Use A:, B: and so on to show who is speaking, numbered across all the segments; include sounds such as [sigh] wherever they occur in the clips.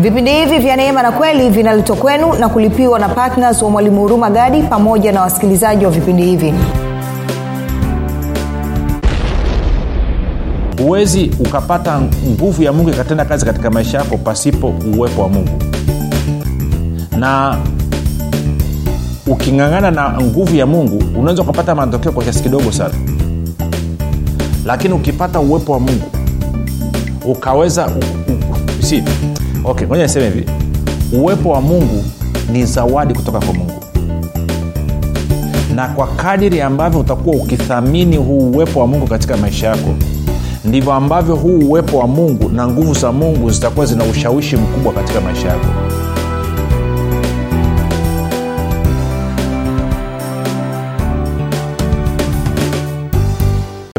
A: vipindi hivi vya neema na kweli vinaletwa kwenu na kulipiwa na ptns wa mwalimu huruma gadi pamoja na wasikilizaji wa vipindi hivi.
B: Huwezi ukapata nguvu ya mungu ikatenda kazi katika maisha yako pasipo uwepo wa mungu. Na uking'ang'ana na nguvu ya mungu unaweza ukapata matokeo kwa kiasi kidogo sana. Lakini ukipata uwepo wa mungu ukaweza u, u, si okay ngoja niseme hivi. Uwepo wa mungu ni zawadi kutoka kwa mungu. Na kwa kadiri ambavyo utakuwa ukithamini huu uwepo wa mungu katika maisha yako ndivyo ambavyo huu uwepo wa mungu na nguvu za mungu zitakuwa zina ushawishi mkubwa katika maisha yako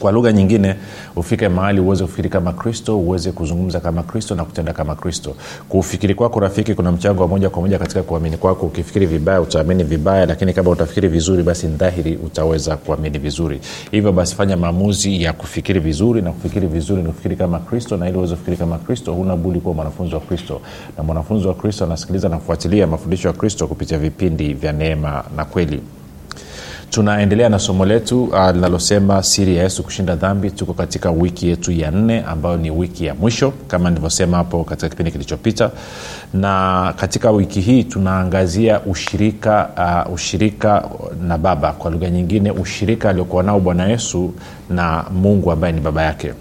B: kwa lugha nyingine ufike mahali uweze kufikiri kama kristo uweze kuzungumza kama kristo na kutenda kama kristo. Kuufikiri kwako rafiki kuna mchango wa moja kwa moja katika kuamini kwako. Ukifikiri vibaya utaamini vibaya lakini kama utafikiri vizuri basi dhahiri utaweza kuamini vizuri. Hivyo basi fanya maamuzi ya kufikiri vizuri na kufikiri vizuri ni kufikiri kama kristo na ili uweze kufikiri kama kristo huna budi kuwa mwanafunzi wa kristo. Na mwanafunzi wa kristo anasikiliza na kufuatilia mafundisho ya kristo kupitia vipindi vya neema na kweli tunaendelea na somo letu uh, linalosema siri ya yesu kushinda dhambi. Tuko katika wiki yetu ya nne ambayo ni wiki ya mwisho kama nilivyosema hapo katika kipindi kilichopita. Na katika wiki hii tunaangazia ushirika uh, ushirika na baba. Kwa lugha nyingine ushirika aliokuwa nao bwana yesu na mungu ambaye ni baba yake.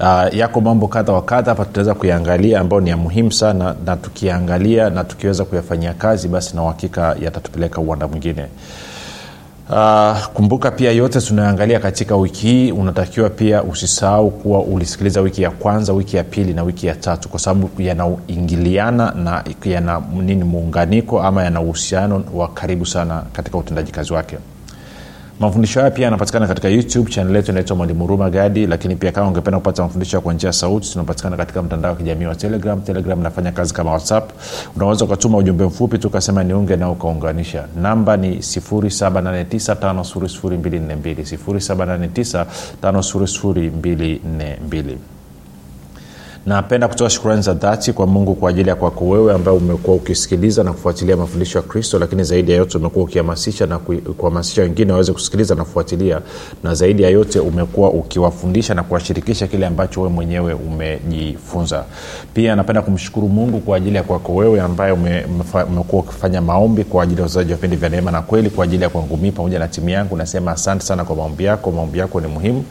B: Uh, yako mambo kadha wa kadha hapa tutaweza kuyaangalia ambayo ni ya muhimu sana na tukiangalia na tukiweza kuyafanyia kazi basi na uhakika yatatupeleka uwanda mwingine Uh, kumbuka pia yote tunayoangalia katika wiki hii unatakiwa pia usisahau kuwa ulisikiliza wiki ya kwanza wiki ya pili na wiki ya tatu kwa sababu yanaingiliana na yana nini muunganiko ama yana uhusiano wa karibu sana katika utendaji kazi wake mafundisho haya pia yanapatikana katika youtube chanel yetu inaitwa mwalimu ruma gadi lakini pia kama ungependa kupata mafundisho kwa njia sauti tunapatikana katika mtandao wa kijamii wa telegram telegram inafanya kazi kama whatsapp. Unaweza ukatuma ujumbe mfupi tu ukasema niunge nao ukaunganisha. Namba ni 7895242 7895242 napenda kutoa shukurani za dhati kwa mungu kwa ajili ya kwako wewe ambaye umekuwa ukisikiliza na kufuatilia mafundisho ya kristo lakini zaidi ya yote umekuwa ukihamasisha na kuhamasisha wengine waweze kusikiliza na kufuatilia na zaidi ya yote umekuwa ukiwafundisha na kuwashirikisha kile ambacho wewe mwenyewe umejifunza. Pia napenda kumshukuru mungu kwa ajili ya kwako wewe ambaye umekuwa ukifanya maombi kwa ajili ya uzaji wa vipindi vya neema na kweli kwa ajili ya kwangu mii pamoja na timu yangu. Nasema asante sana kwa maombi yako maombi yako ni muhimu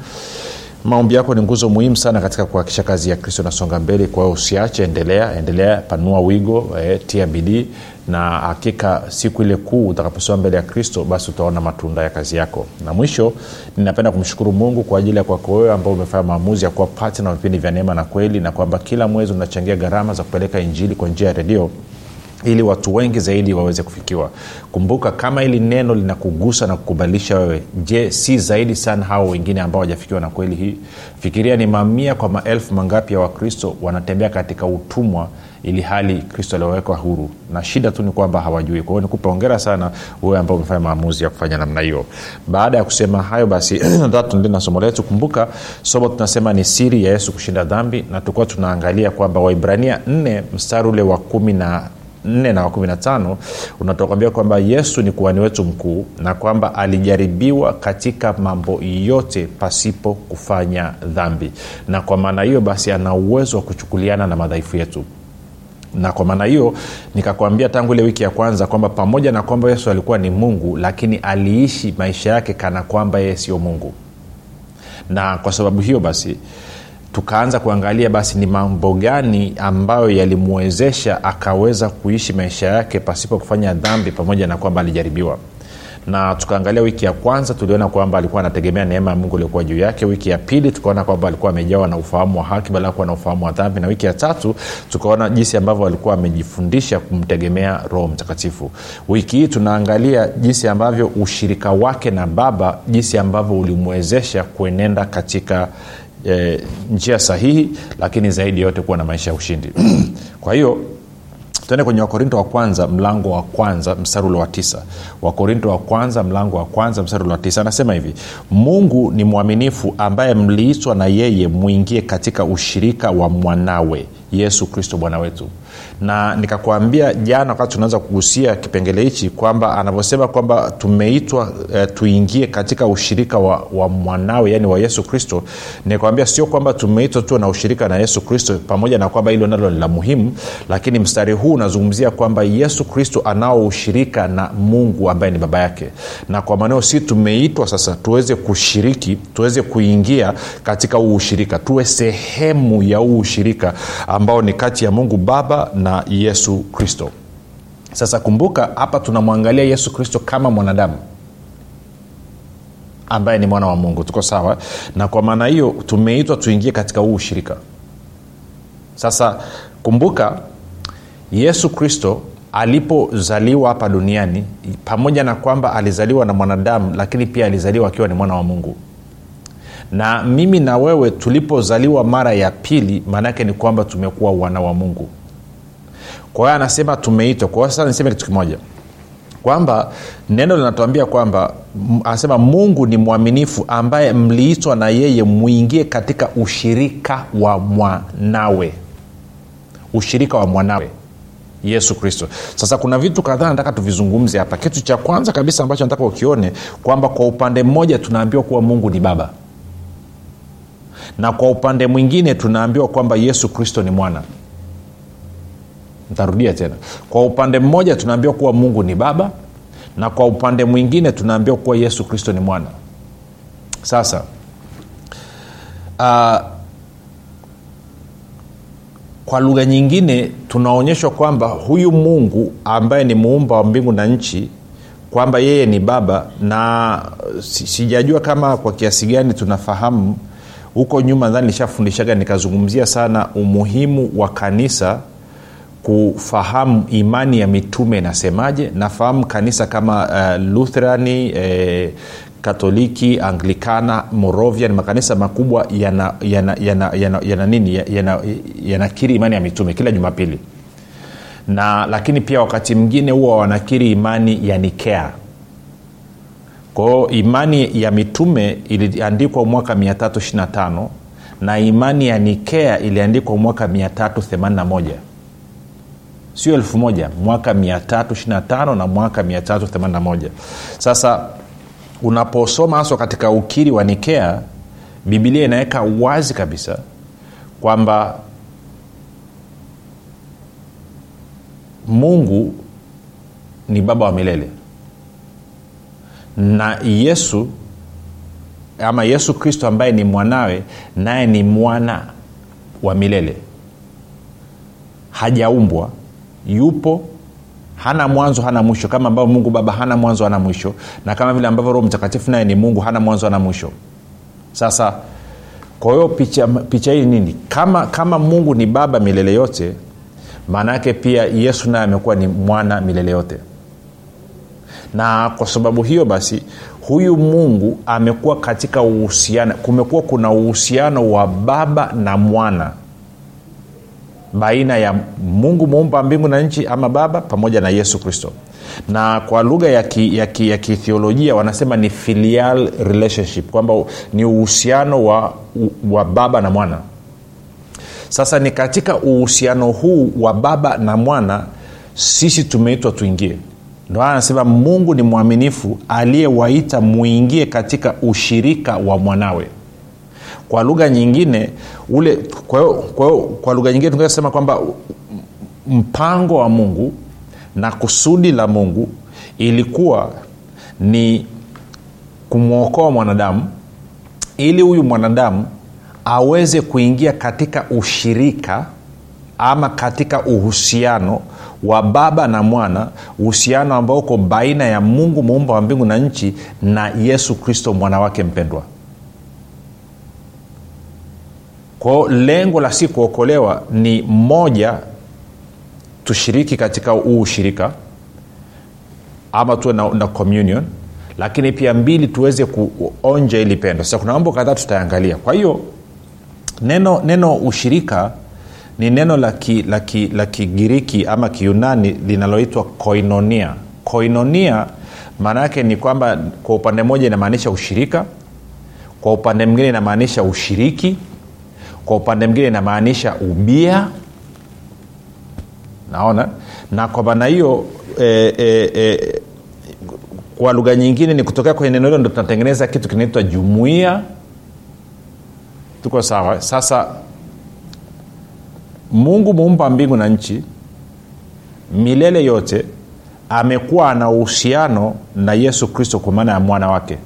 B: maombi yako ni nguzo muhimu sana katika kuhakikisha kazi ya kristo inasonga mbele. Kwa hiyo usiache endelea endelea panua wigo e, tia bidii na hakika siku ile kuu utakaposoma mbele ya kristo basi utaona matunda ya kazi yako. Na mwisho ninapenda kumshukuru mungu kwa ajili ya kwako wewe ambao umefanya maamuzi ya kuwa pati na vipindi vya neema na kweli na kwamba kila mwezi unachangia gharama za kupeleka injili kwa njia ya redio ili watu wengi zaidi waweze kufikiwa. Kumbuka kama hili neno linakugusa na kukubalisha wewe je si zaidi sana hao wengine ambao wajafikiwa na kweli hii? Fikiria ni mamia kwa maelfu mangapi ya wakristo wanatembea katika utumwa ili hali kristo aliowekwa huru. Na shida tu ni kwamba hawajui. Kwa hiyo nikupe sana wewe ambao umefanya maamuzi ya kufanya namna hiyo. Baada ya kusema hayo basi [clears throat] nataka na somo letu. Kumbuka somo tunasema ni siri ya yesu kushinda dhambi na tulikuwa tunaangalia kwamba waibrania 4 mstari ule wa kumi na 4 na wa 15 unatukwambia kwamba yesu ni kuhani wetu mkuu na kwamba alijaribiwa katika mambo yote pasipo kufanya dhambi. Na kwa maana hiyo basi ana uwezo wa kuchukuliana na madhaifu yetu. Na kwa maana hiyo nikakwambia tangu ile wiki ya kwanza kwamba pamoja na kwamba yesu alikuwa ni mungu lakini aliishi maisha yake kana kwamba yeye sio mungu. Na kwa sababu hiyo basi tukaanza kuangalia basi ni mambo gani ambayo yalimwezesha akaweza kuishi maisha yake pasipo kufanya dhambi pamoja na kwamba alijaribiwa. Na tukaangalia wiki ya kwanza tuliona kwamba alikuwa anategemea neema ya mungu iliokuwa juu yake. Wiki ya pili tukaona kwamba alikuwa amejawa na ufahamu wa haki badala kuwa na ufahamu wa dhambi. Na wiki ya tatu tukaona jinsi ambavyo alikuwa amejifundisha kumtegemea roho mtakatifu. Wiki hii tunaangalia jinsi ambavyo ushirika wake na baba jinsi ambavyo ulimwezesha kuenenda katika e, njia sahihi lakini zaidi yote kuwa na maisha ya ushindi. [clears throat] Kwa hiyo tuende kwenye wakorinto wa kwanza mlango wa kwanza mstari ule wa tisa. Wakorinto wa kwanza mlango wa kwanza mstari ule wa tisa. Anasema hivi mungu ni mwaminifu ambaye mliitwa na yeye mwingie katika ushirika wa mwanawe yesu kristo bwana wetu na nikakwambia jana wakati tunaweza kugusia kipengele hichi kwamba anavyosema kwamba tumeitwa e, tuingie katika ushirika wa, wa mwanawe yani wa yesu kristo. Nikwambia sio kwamba tumeitwa tu na ushirika na yesu kristo pamoja na kwamba hilo nalo la muhimu lakini mstari huu unazungumzia kwamba yesu kristo anao ushirika na mungu ambaye ni baba yake. Na kwa maneo si tumeitwa sasa tuweze kushiriki tuweze kuingia katika huu ushirika tuwe sehemu ya huu ushirika ambao ni kati ya mungu baba na yesu kristo. Sasa kumbuka hapa tunamwangalia yesu kristo kama mwanadamu ambaye ni mwana wa mungu. Tuko sawa? Na kwa maana hiyo tumeitwa tuingie katika huu ushirika. Sasa kumbuka yesu kristo alipozaliwa hapa duniani pamoja na kwamba alizaliwa na mwanadamu lakini pia alizaliwa akiwa ni mwana wa mungu. Na mimi na wewe tulipozaliwa mara ya pili maanaake ni kwamba tumekuwa wana wa mungu kwa hiyo anasema tumeitwa. Kwa sasa niseme kitu kimoja. Kwamba neno linatuambia kwamba anasema mungu ni mwaminifu ambaye mliitwa na yeye mwingie katika ushirika wa mwanawe. Ushirika wa mwanawe. Yesu kristo. Sasa kuna vitu kadhaa nataka tuvizungumze hapa. Kitu cha kwanza kabisa ambacho nataka ukione kwamba kwa upande mmoja tunaambiwa kuwa mungu ni baba. Na kwa upande mwingine tunaambiwa kwamba yesu kristo ni mwana ntarudia tena. Kwa upande mmoja tunaambiwa kuwa mungu ni baba na kwa upande mwingine tunaambiwa kuwa yesu kristo ni mwana. Sasa uh, kwa lugha nyingine tunaonyeshwa kwamba huyu mungu ambaye ni muumba wa mbingu na nchi kwamba yeye ni baba na sijajua kama kwa kiasi gani tunafahamu huko nyuma nadhani nilishafundishaga nikazungumzia sana umuhimu wa kanisa kufahamu imani ya mitume inasemaje. Nafahamu kanisa kama uh, lutherani eh, katoliki anglikana morovia ni makanisa makubwa yana, yanakiri yana, yana imani ya mitume kila jumapili. Na lakini pia wakati mwingine huwa wanakiri imani ya nikea. Kwao imani ya mitume iliandikwa mwaka 325 na imani ya nikea iliandikwa mwaka 381 sio elfu moja mwaka 325 na mwaka 381 sasa unaposoma haswa katika ukiri wa nikea bibilia inaweka wazi kabisa kwamba mungu ni baba wa milele. Na yesu ama yesu kristo ambaye ni mwanawe naye ni mwana wa milele. Hajaumbwa yupo hana mwanzo hana mwisho. Kama ambavyo mungu baba hana mwanzo hana mwisho. Na kama vile ambavyo roho mtakatifu naye ni mungu hana mwanzo hana mwisho. Sasa kwa hiyo picha, picha hii nini? Kama kama mungu ni baba milele yote maana yake pia yesu naye amekuwa ni mwana milele yote. Na kwa sababu hiyo basi huyu mungu amekuwa katika uhusiano kumekuwa kuna uhusiano wa baba na mwana baina ya mungu muumba mbingu na nchi ama baba pamoja na yesu kristo. Na kwa lugha ya kithiolojia ki, ya ki wanasema ni filial relationship kwamba ni uhusiano wa, wa baba na mwana. Sasa ni katika uhusiano huu wa baba na mwana sisi tumeitwa tuingie. Ndo anasema mungu ni mwaminifu aliyewaita muingie katika ushirika wa mwanawe kwa lugha nyingine ule kwa, kwa, kwa lugha nyingine tungesema sema kwamba mpango wa mungu na kusudi la mungu ilikuwa ni kumwokoa mwanadamu ili huyu mwanadamu aweze kuingia katika ushirika ama katika uhusiano wa baba na mwana uhusiano ambao uko baina ya mungu muumba wa mbingu na nchi na yesu kristo mwana wake mpendwa kwao lengo la si kuokolewa ni moja tushiriki katika huu ushirika ama tuwe na, na communion lakini pia mbili tuweze kuonja ili pendo. Sasa kuna mambo kadhaa tutaangalia kwa hiyo neno neno ushirika ni neno la kigiriki ama kiunani linaloitwa koinonia. Koinonia maana yake ni kwamba kwa upande mmoja inamaanisha ushirika kwa upande mwingine inamaanisha ushiriki kwa upande mwingine inamaanisha ubia. Naona. Na kwa maana hiyo e, e, e, kwa lugha nyingine ni kutokea kwenye neno hilo ndo tunatengeneza kitu kinaitwa jumuia. Tuko sawa. Sasa mungu muumba mbingu na nchi milele yote amekuwa ana uhusiano na yesu kristo kwa maana ya mwana wake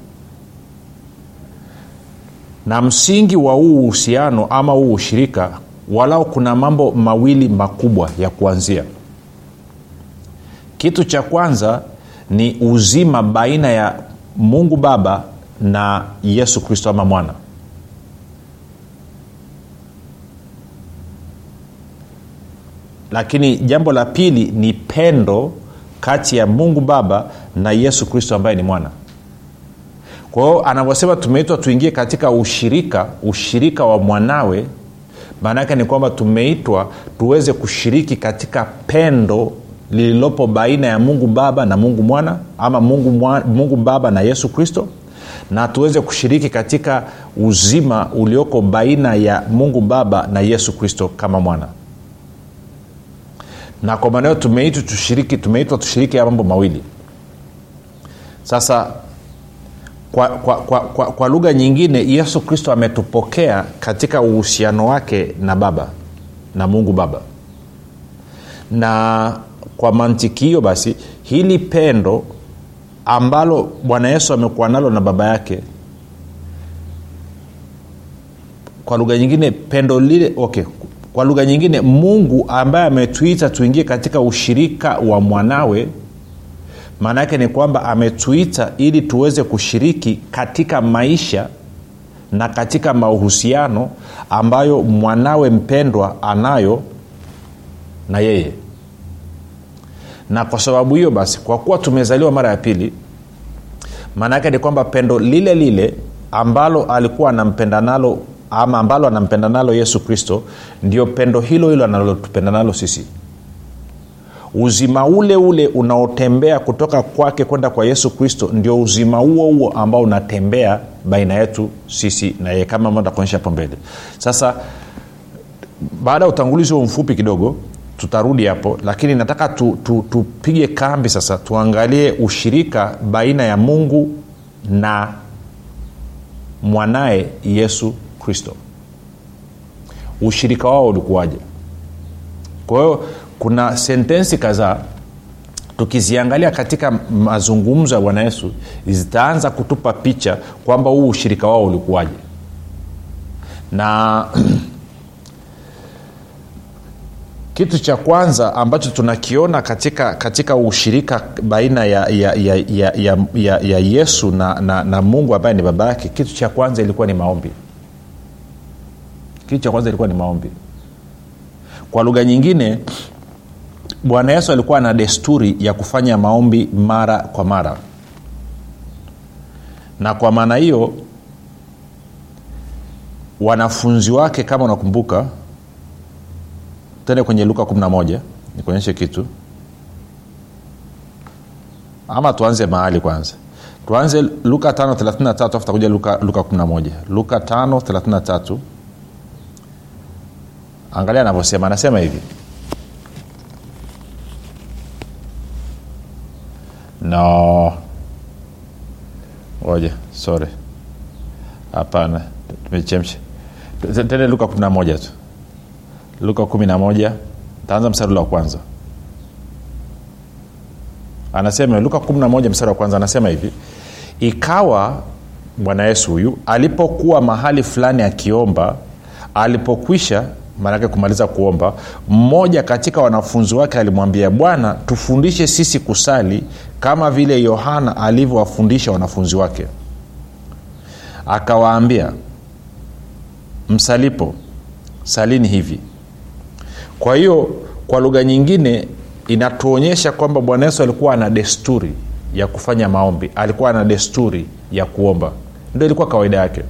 B: na msingi wa huu uhusiano ama huu ushirika walau kuna mambo mawili makubwa ya kuanzia. Kitu cha kwanza ni uzima baina ya mungu baba na yesu kristo ama mwana. Lakini jambo la pili ni pendo kati ya mungu baba na yesu kristo ambaye ni mwana kwa hiyo anavyosema tumeitwa tuingie katika ushirika ushirika wa mwanawe maana yake ni kwamba tumeitwa tuweze kushiriki katika pendo lililopo baina ya mungu baba na mungu mwana ama mungu, mwa, mungu baba na yesu kristo na tuweze kushiriki katika uzima ulioko baina ya mungu baba na yesu kristo kama mwana. Na kwa hiyo tumeitwa tushiriki tumeitwa tushiriki ya mambo mawili. Sasa kwa, kwa, kwa, kwa, kwa lugha nyingine yesu kristo ametupokea katika uhusiano wake na baba na mungu baba. Na kwa mantiki hiyo basi hili pendo ambalo bwana yesu amekuwa nalo na baba yake kwa lugha nyingine pendo lile okay kwa lugha nyingine mungu ambaye ametuita tuingie katika ushirika wa mwanawe maana yake ni kwamba ametuita ili tuweze kushiriki katika maisha na katika mahusiano ambayo mwanawe mpendwa anayo na yeye. Na kwa sababu hiyo basi kwa kuwa tumezaliwa mara ya pili maana yake ni kwamba pendo lile lile ambalo alikuwa anampenda nalo ama ambalo anampenda nalo yesu kristo ndio pendo hilo hilo analotupenda nalo sisi uzima ule ule unaotembea kutoka kwake kwenda kwa yesu kristo ndio uzima huo huo ambao unatembea baina yetu sisi na yeye kama ambao takuonyesha hapo mbele. Sasa baada ya utangulizi huo mfupi kidogo tutarudi hapo lakini nataka tupige tu, tu kambi sasa tuangalie ushirika baina ya mungu na mwanaye yesu kristo. Ushirika wao ulikuwaje? Kwa hiyo kuna sentensi kadhaa. Tukiziangalia katika mazungumzo ya bwana yesu zitaanza kutupa picha kwamba huu ushirika wao ulikuwaje. Na [clears throat] kitu cha kwanza ambacho tunakiona katika katika ushirika baina ya, ya, ya, ya, ya, ya, ya yesu na, na, na mungu ambaye ni baba yake kitu cha kwanza ilikuwa ni maombi. Kitu cha kwanza ilikuwa ni maombi. Kwa lugha nyingine bwana yesu alikuwa na desturi ya kufanya maombi mara kwa mara. Na kwa maana hiyo wanafunzi wake kama unakumbuka tende kwenye luka 11 nikuonyeshe kitu. Ama tuanze mahali kwanza. Tuanze luka 533 afu takuja luka, luka 11 luka 533 angalia anavyosema anasema hivi no. Oja sorry. Hapana. Tumechemsha tende luka 11 tu. Luka 11 taanza mstari wa kwanza. Anasema luka 11 mstari wa kwanza anasema hivi ikawa bwana yesu huyu alipokuwa mahali fulani akiomba alipokwisha maanake kumaliza kuomba mmoja katika wanafunzi wake alimwambia bwana tufundishe sisi kusali kama vile yohana alivyowafundisha wanafunzi wake. Akawaambia msalipo salini hivi. Kwa hiyo kwa lugha nyingine inatuonyesha kwamba bwana yesu alikuwa ana desturi ya kufanya maombi alikuwa ana desturi ya kuomba. Ndio ilikuwa kawaida yake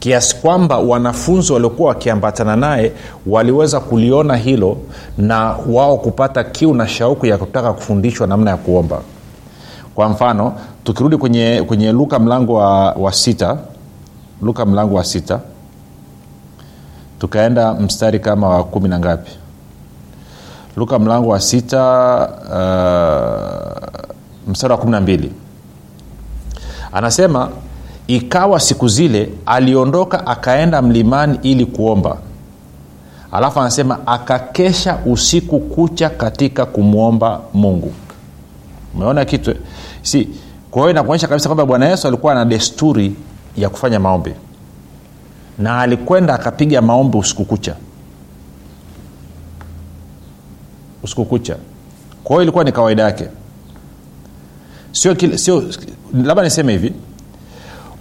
B: kiasi kwamba wanafunzi waliokuwa wakiambatana naye waliweza kuliona hilo na wao kupata kiu na shauku ya kutaka kufundishwa namna ya kuomba. Kwa mfano tukirudi kwenye, kwenye luka mlango wa, wa sita luka mlango wa sita tukaenda mstari kama wa kumi na ngapi? Luka mlango wa sita uh, mstari wa kumi na mbili. Anasema ikawa siku zile aliondoka akaenda mlimani ili kuomba. Alafu anasema akakesha usiku kucha katika kumwomba mungu. Umeona kitu? Si kwa hiyo inakuonyesha kabisa kwamba bwana yesu alikuwa na desturi ya kufanya maombi. Na alikwenda akapiga maombi usiku kucha. Usiku kucha. Kwa hiyo ilikuwa ni kawaida yake. Sio, sio labda niseme hivi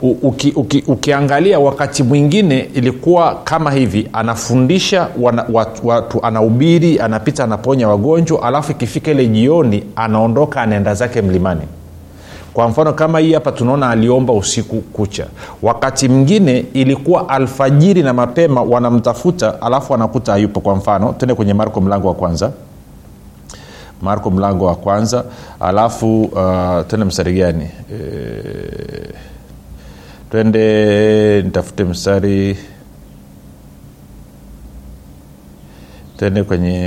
B: uki, uki, ukiangalia wakati mwingine ilikuwa kama hivi anafundisha wana, watu, watu anahubiri anapita anaponya wagonjwa alafu ikifika ile jioni anaondoka anaenda zake mlimani. Kwa mfano kama hii hapa tunaona aliomba usiku kucha. Wakati mwingine ilikuwa alfajiri na mapema wanamtafuta alafu anakuta hayupo. Kwa mfano tuende kwenye marko mlango wa kwanza. Marko mlango wa kwanza alafu uh, tuende mstari gani? E, twende nitafute mstari. Twende kwenye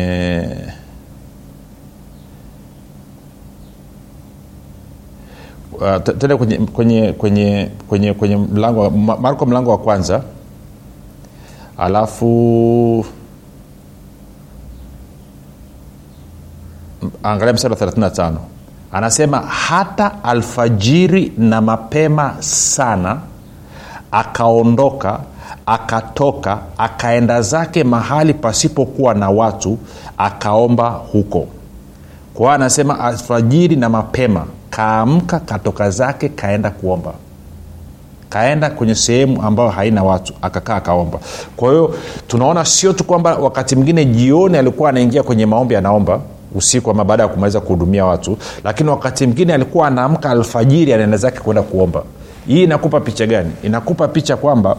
B: uh, tende kwenye kwenye kwenye kwenye kwenye mlango marko mlango wa kwanza. Alafu angalia mstari wa 35 anasema hata alfajiri na mapema sana akaondoka akatoka akaenda zake mahali pasipokuwa na watu akaomba huko. Kwa hiyo anasema alfajiri na mapema kaamka katoka zake kaenda kuomba. Kaenda kwenye sehemu ambayo haina watu akakaa akaomba. Kwa hiyo tunaona sio tu kwamba wakati mwingine jioni alikuwa anaingia kwenye maombi anaomba usiku ama baada ya kumaliza kuhudumia watu lakini wakati mwingine alikuwa anaamka alfajiri anaenda zake kwenda kuomba hii inakupa picha gani? Inakupa picha kwamba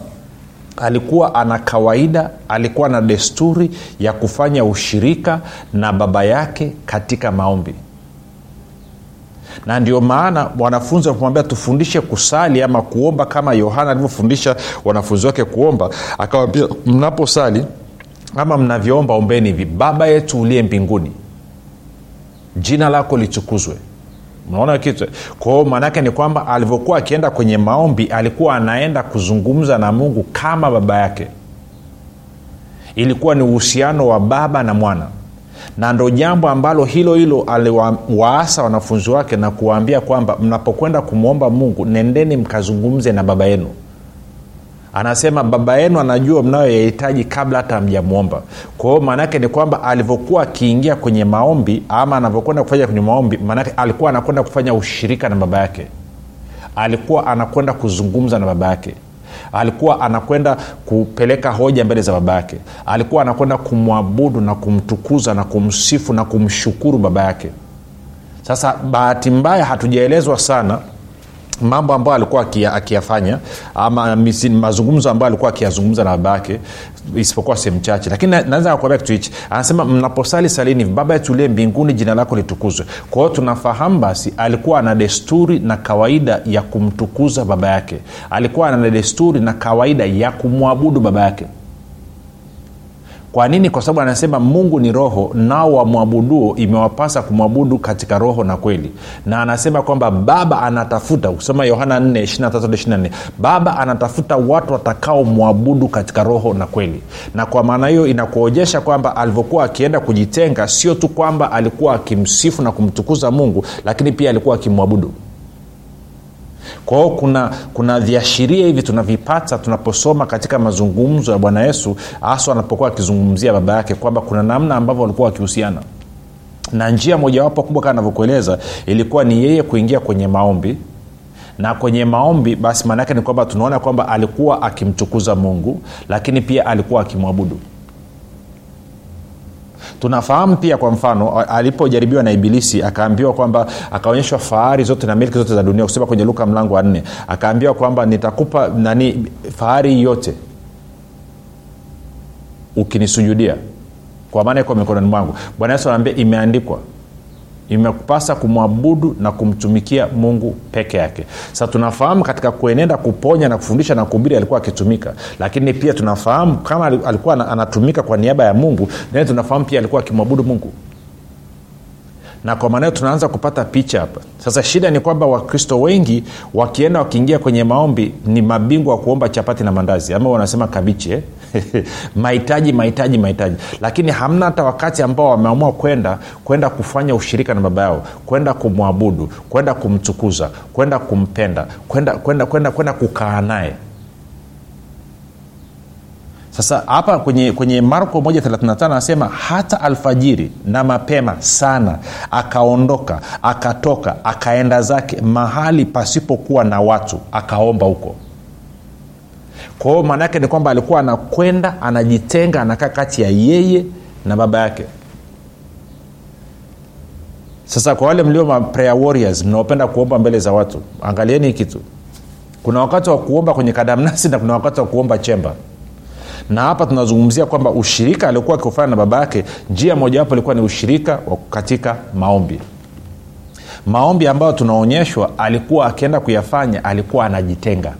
B: alikuwa ana kawaida alikuwa na desturi ya kufanya ushirika na baba yake katika maombi. Na ndio maana wanafunzi wanapomwambia tufundishe kusali ama kuomba kama yohana alivyofundisha wanafunzi wake kuomba akawambia mnaposali ama mnavyoomba ombeni hivi. Baba yetu uliye mbinguni jina lako litukuzwe unaona kitu? Kwao maanaake ni kwamba alivyokuwa akienda kwenye maombi alikuwa anaenda kuzungumza na mungu kama baba yake. Ilikuwa ni uhusiano wa baba na mwana. Na ndo jambo ambalo hilo hilo aliwaasa wanafunzi wake na kuwaambia kwamba mnapokwenda kumwomba mungu nendeni mkazungumze na baba yenu anasema baba yenu anajua mnayoyahitaji kabla hata amjamwomba kwahio maanaake ni kwamba alivyokuwa akiingia kwenye maombi ama anavyokwenda kufanya kwenye maombi maanake alikuwa anakwenda kufanya ushirika na baba yake. Alikuwa anakwenda kuzungumza na baba yake. Alikuwa anakwenda kupeleka hoja mbele za baba yake. Alikuwa anakwenda kumwabudu na kumtukuza na kumsifu na kumshukuru baba yake. Sasa bahati mbaya hatujaelezwa sana mambo ambayo alikuwa akiyafanya ama mazungumzo ambayo alikuwa akiyazungumza na baba yake isipokuwa sehemu chache. Lakini naweza kuambia kitu hichi. Anasema mnaposali salini baba yetulie mbinguni jina lako litukuzwe. Kwa hiyo tunafahamu basi alikuwa ana desturi na kawaida ya kumtukuza baba yake. Alikuwa ana desturi na kawaida ya kumwabudu baba yake kwa nini? Kwa sababu anasema mungu ni roho nao wamwabuduo imewapasa kumwabudu katika roho na kweli. Na anasema kwamba baba anatafuta kusema yohana 4 baba anatafuta watu watakaomwabudu katika roho na kweli. Na kwa maana hiyo inakuonyesha kwamba alivyokuwa akienda kujitenga sio tu kwamba alikuwa akimsifu na kumtukuza mungu lakini pia alikuwa akimwabudu kwa hiyo kuna kuna viashiria hivi tunavipata tunaposoma katika mazungumzo ya bwana yesu hasa anapokuwa akizungumzia baba yake kwamba kuna namna ambavyo walikuwa wakihusiana. Na njia mojawapo kubwa kama anavyokueleza ilikuwa ni yeye kuingia kwenye maombi. Na kwenye maombi basi maana yake ni kwamba tunaona kwamba alikuwa akimtukuza mungu lakini pia alikuwa akimwabudu tunafahamu pia kwa mfano alipojaribiwa na ibilisi akaambiwa kwamba akaonyeshwa fahari zote na milki zote za dunia kusema kwenye luka mlango wa nne. Akaambiwa kwamba nitakupa nani fahari yote ukinisujudia kwa maana iko mikononi mwangu. Bwana yesu anaambia imeandikwa imekupasa kumwabudu na kumtumikia mungu peke yake. Sasa tunafahamu katika kuenenda kuponya na kufundisha na kuhubiri alikuwa akitumika lakini pia tunafahamu kama alikuwa anatumika kwa niaba ya mungu naye tunafahamu pia alikuwa akimwabudu mungu na kwa maanao tunaanza kupata picha hapa. Sasa shida ni kwamba wakristo wengi wakienda wakiingia kwenye maombi ni mabingwa wa kuomba chapati na mandazi. Ama wanasema kabichi eh? [laughs] mahitaji mahitaji mahitaji. Lakini hamna hata wakati ambao wameamua kwenda kwenda kufanya ushirika na baba yao kwenda kumwabudu kwenda kumtukuza kwenda kumpenda kwenda kwenda kwenda kwenda kukaa naye sasa hapa kwenye, kwenye marko 135 anasema hata alfajiri na mapema sana akaondoka akatoka akaenda zake mahali pasipokuwa na watu akaomba huko. Kwao maana yake ni kwamba alikuwa anakwenda anajitenga anakaa kati ya yeye na baba yake. Sasa kwa wale mlio ma warriors mnaopenda kuomba mbele za watu angalieni kitu. Kuna wakati wa kuomba kwenye kadamnasi na kuna wakati wa kuomba chemba na hapa tunazungumzia kwamba ushirika aliokuwa akiufanya na baba yake njia mojawapo ilikuwa ni ushirika katika maombi. Maombi ambayo tunaonyeshwa alikuwa akienda kuyafanya alikuwa anajitenga.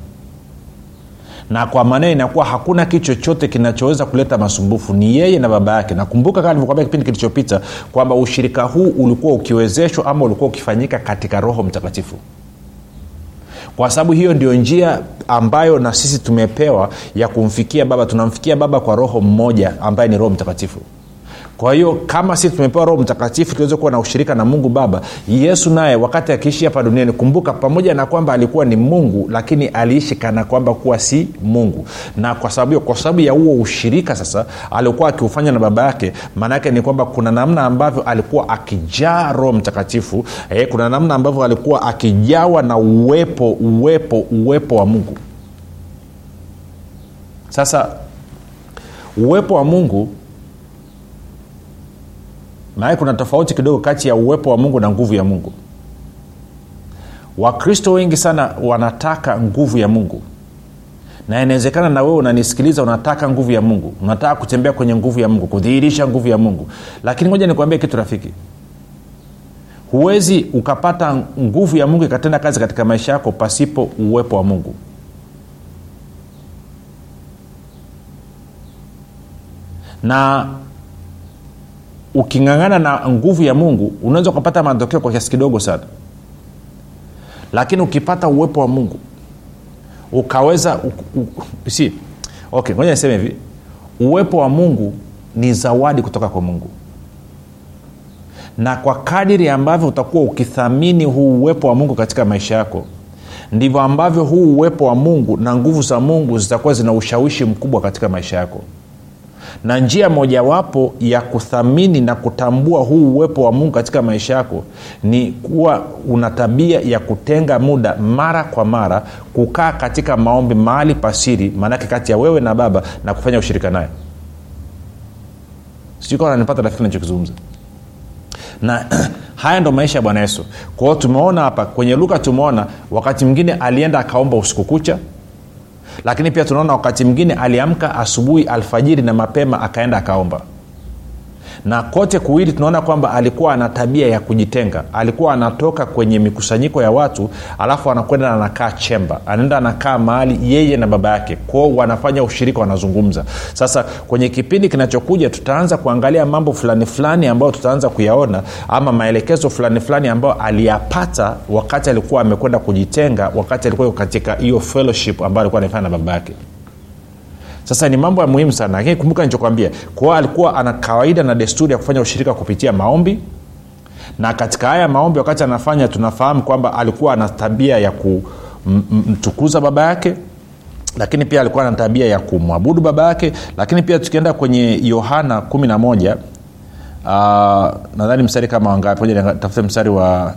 B: Na kwa maneno inakuwa hakuna kitu chochote kinachoweza kuleta masumbufu ni yeye na baba yake. Nakumbuka kama nilivyokwambia kipindi kilichopita kwamba ushirika huu ulikuwa ukiwezeshwa ama ulikuwa ukifanyika katika roho mtakatifu kwa sababu hiyo ndio njia ambayo na sisi tumepewa ya kumfikia baba. Tunamfikia baba kwa roho mmoja ambaye ni roho mtakatifu kwa hiyo kama sisi tumepewa roho mtakatifu tuweze kuwa na ushirika na mungu baba yesu naye wakati akiishi hapa duniani kumbuka pamoja na kwamba alikuwa ni mungu lakini aliishi kana kwamba kuwa si mungu. Na kwa sababu kwa sababu ya huo ushirika sasa aliokuwa akiufanya na baba yake maanaake ni kwamba kuna namna ambavyo alikuwa akijaa roho mtakatifu eh, kuna namna ambavyo alikuwa akijawa na uwepo uwepo uwepo wa mungu. Sasa uwepo wa mungu maana kuna tofauti kidogo kati ya uwepo wa mungu na nguvu ya mungu. Wakristo wengi sana wanataka nguvu ya mungu. Na inawezekana na wewe unanisikiliza unataka nguvu ya mungu. Unataka kutembea kwenye nguvu ya mungu kudhihirisha nguvu ya mungu. Lakini moja nikuambia kitu rafiki. Huwezi ukapata nguvu ya mungu ikatenda kazi katika maisha yako pasipo uwepo wa mungu. Na ukingangana na nguvu ya mungu unaweza ukapata matokeo kwa kiasi kidogo sana. Lakini ukipata uwepo wa mungu ukaweza okay ngoja niseme hivi. Uwepo wa mungu ni zawadi kutoka kwa mungu. Na kwa kadiri ambavyo utakuwa ukithamini huu uwepo wa mungu katika maisha yako ndivyo ambavyo huu uwepo wa mungu na nguvu za mungu zitakuwa zina ushawishi mkubwa katika maisha yako na njia mojawapo ya kuthamini na kutambua huu uwepo wa mungu katika maisha yako ni kuwa una tabia ya kutenga muda mara kwa mara kukaa katika maombi mahali pasiri maanake kati ya wewe na baba na kufanya ushirika naye. Nanipata rafiki nachokizungumza na [clears throat] haya ndo maisha ya bwana yesu. Kwao tumeona hapa kwenye luka tumeona wakati mwingine alienda akaomba usiku kucha lakini pia tunaona wakati mwingine aliamka asubuhi alfajiri na mapema akaenda akaomba na kote kuwili tunaona kwamba alikuwa ana tabia ya kujitenga. Alikuwa anatoka kwenye mikusanyiko ya watu alafu anakwenda na anakaa chemba. Anaenda anakaa mahali yeye na baba yake. Kwao wanafanya ushirika wanazungumza. Sasa kwenye kipindi kinachokuja tutaanza kuangalia mambo fulani fulani ambayo tutaanza kuyaona ama maelekezo fulani fulani ambayo aliyapata wakati alikuwa amekwenda kujitenga wakati alikuwa katika hiyo fellowship ambayo alikuwa anaifanya na baba yake sasa ni mambo ya muhimu sana lakini kumbuka nichokwambia kwao alikuwa ana kawaida na desturi ya kufanya ushirika kupitia maombi. Na katika haya maombi wakati anafanya tunafahamu kwamba alikuwa ana tabia ya kumtukuza baba yake lakini pia alikuwa na tabia ya kumwabudu baba yake. Lakini pia tukienda kwenye yohana 11 uh, nadhani mstari kama wangapi? Moja tafute mstari wa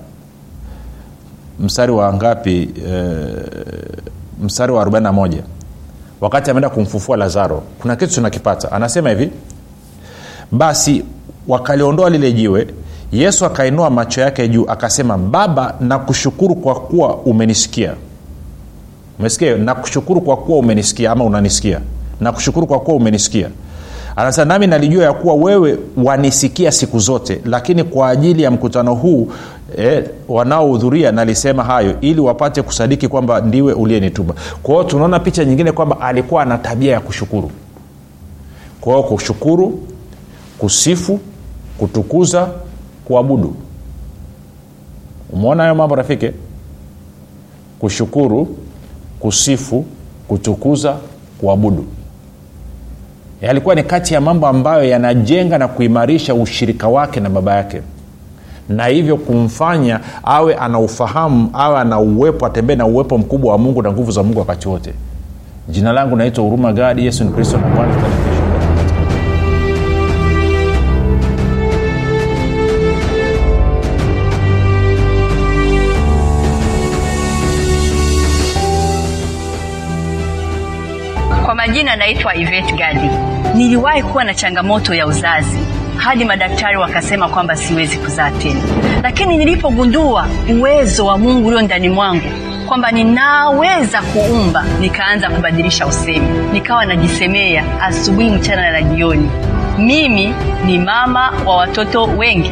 B: mstari wa ngapi? E, mstari wa 41 wakati ameenda kumfufua lazaro kuna kitu tunakipata. Anasema hivi basi wakaliondoa lile jiwe yesu akainua macho yake juu akasema baba nakushukuru kwa kuwa umenisikia umesikia nakushukuru kwa kuwa umenisikia ama unanisikia? Nakushukuru kwa kuwa umenisikia. Anasema nami nalijua ya kuwa wewe wanisikia siku zote lakini kwa ajili ya mkutano huu eh, wanaohudhuria nalisema hayo ili wapate kusadiki kwamba ndiwe uliyenituma. Kwao tunaona picha nyingine kwamba alikuwa ana tabia ya kushukuru. Kwa hiyo kushukuru kusifu kutukuza kuabudu. Umeona hayo mambo rafiki? Kushukuru kusifu kutukuza kuabudu. Yalikuwa ni kati ya mambo ambayo yanajenga na kuimarisha ushirika wake na baba yake na hivyo kumfanya awe ana ufahamu awe ana uwepo atembee na uwepo mkubwa wa mungu na nguvu za mungu wakati wote. Jina langu naitwa huruma gadi yesu ni kristo na bwana
C: kwa majina naitwa ivet gadi. Niliwahi kuwa na changamoto ya uzazi hadi madaktari wakasema kwamba siwezi kuzaa tena. Lakini nilipogundua uwezo wa mungu ulio ndani mwangu kwamba ninaweza kuumba nikaanza kubadilisha usemi. Nikawa najisemea asubuhi mchana na jioni. Mimi ni mama wa watoto wengi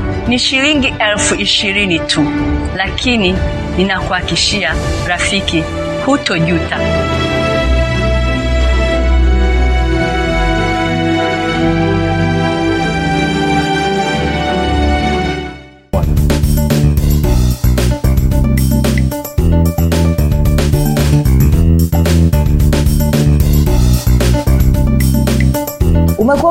C: ni shilingi elfu ishirini tu lakini ninakuhakishia rafiki hutojuta.
A: Umekuwa